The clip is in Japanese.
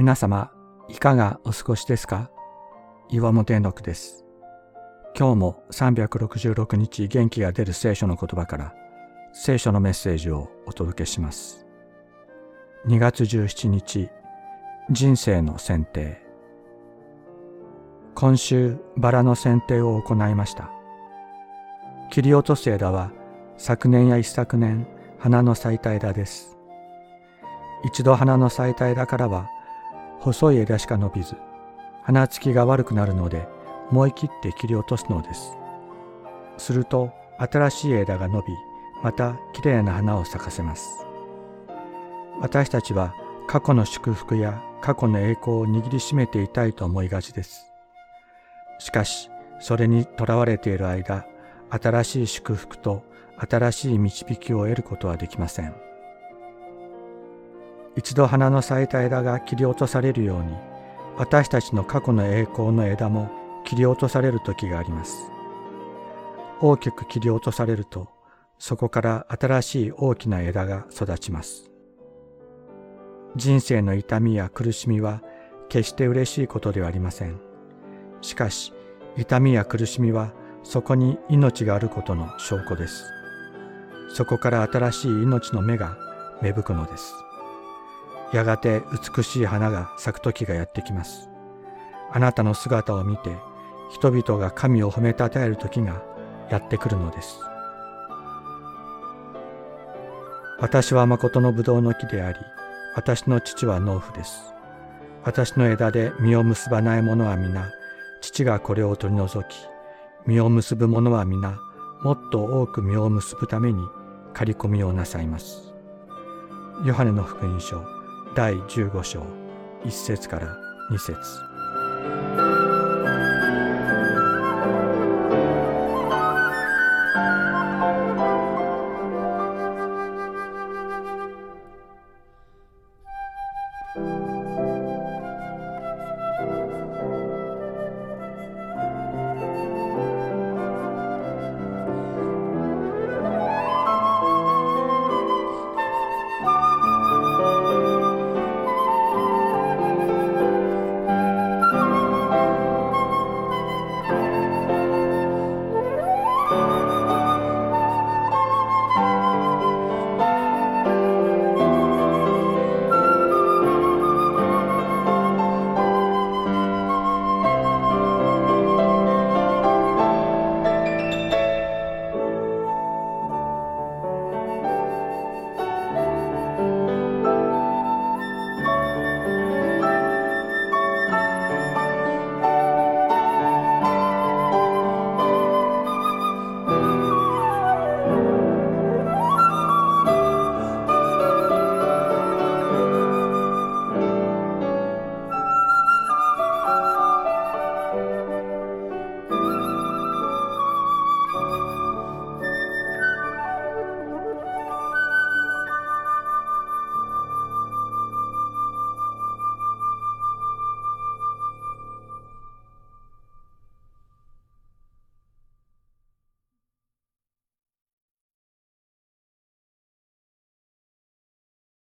皆様、いかがお過ごしですか？岩本絵之です。今日も366日元気が出る聖書の言葉から聖書のメッセージをお届けします。2月17日、人生の選定。今週、バラの選定を行いました。切り落とす枝は昨年や一昨年、花の咲いた枝です。一度花の咲いた枝からは細い枝しか伸びず、花つきが悪くなるので、思い切って切り落とすのです。すると、新しい枝が伸び、またきれいな花を咲かせます。私たちは過去の祝福や過去の栄光を握りしめていたいと思いがちです。しかし、それにとらわれている間、新しい祝福と新しい導きを得ることはできません。一度花の咲いた枝が切り落とされるように私たちの過去の栄光の枝も切り落とされる時があります。大きく切り落とされるとそこから新しい大きな枝が育ちます。人生の痛みや苦しみは決して嬉しいことではありません。しかし痛みや苦しみはそこに命があることの証拠です。そこから新しい命の芽が芽吹くのです。やがて美しい花が咲く時がやってきます。あなたの姿を見て人々が神を褒めたたえる時がやってくるのです。私は誠のブドウの木であり、私の父は農夫です。私の枝で実を結ばない者は皆、父がこれを取り除き、実を結ぶ者は皆、もっと多く実を結ぶために刈り込みをなさいます。ヨハネの福音書第15章1節から2節。